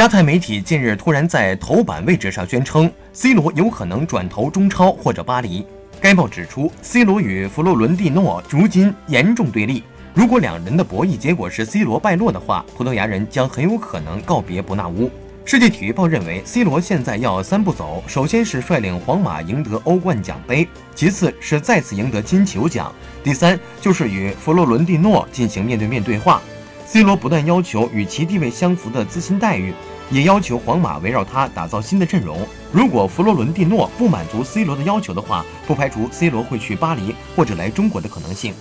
加泰媒体近日突然在头版位置上宣称，C 罗有可能转投中超或者巴黎。该报指出，C 罗与弗洛伦蒂诺如今严重对立，如果两人的博弈结果是 C 罗败落的话，葡萄牙人将很有可能告别伯纳乌。世界体育报认为，C 罗现在要三步走，首先是率领皇马赢得欧冠奖杯，其次是再次赢得金球奖，第三就是与弗洛伦蒂诺进行面对面对话。C 罗不但要求与其地位相符的资薪待遇，也要求皇马围绕他打造新的阵容。如果弗洛伦蒂诺不满足 C 罗的要求的话，不排除 C 罗会去巴黎或者来中国的可能性。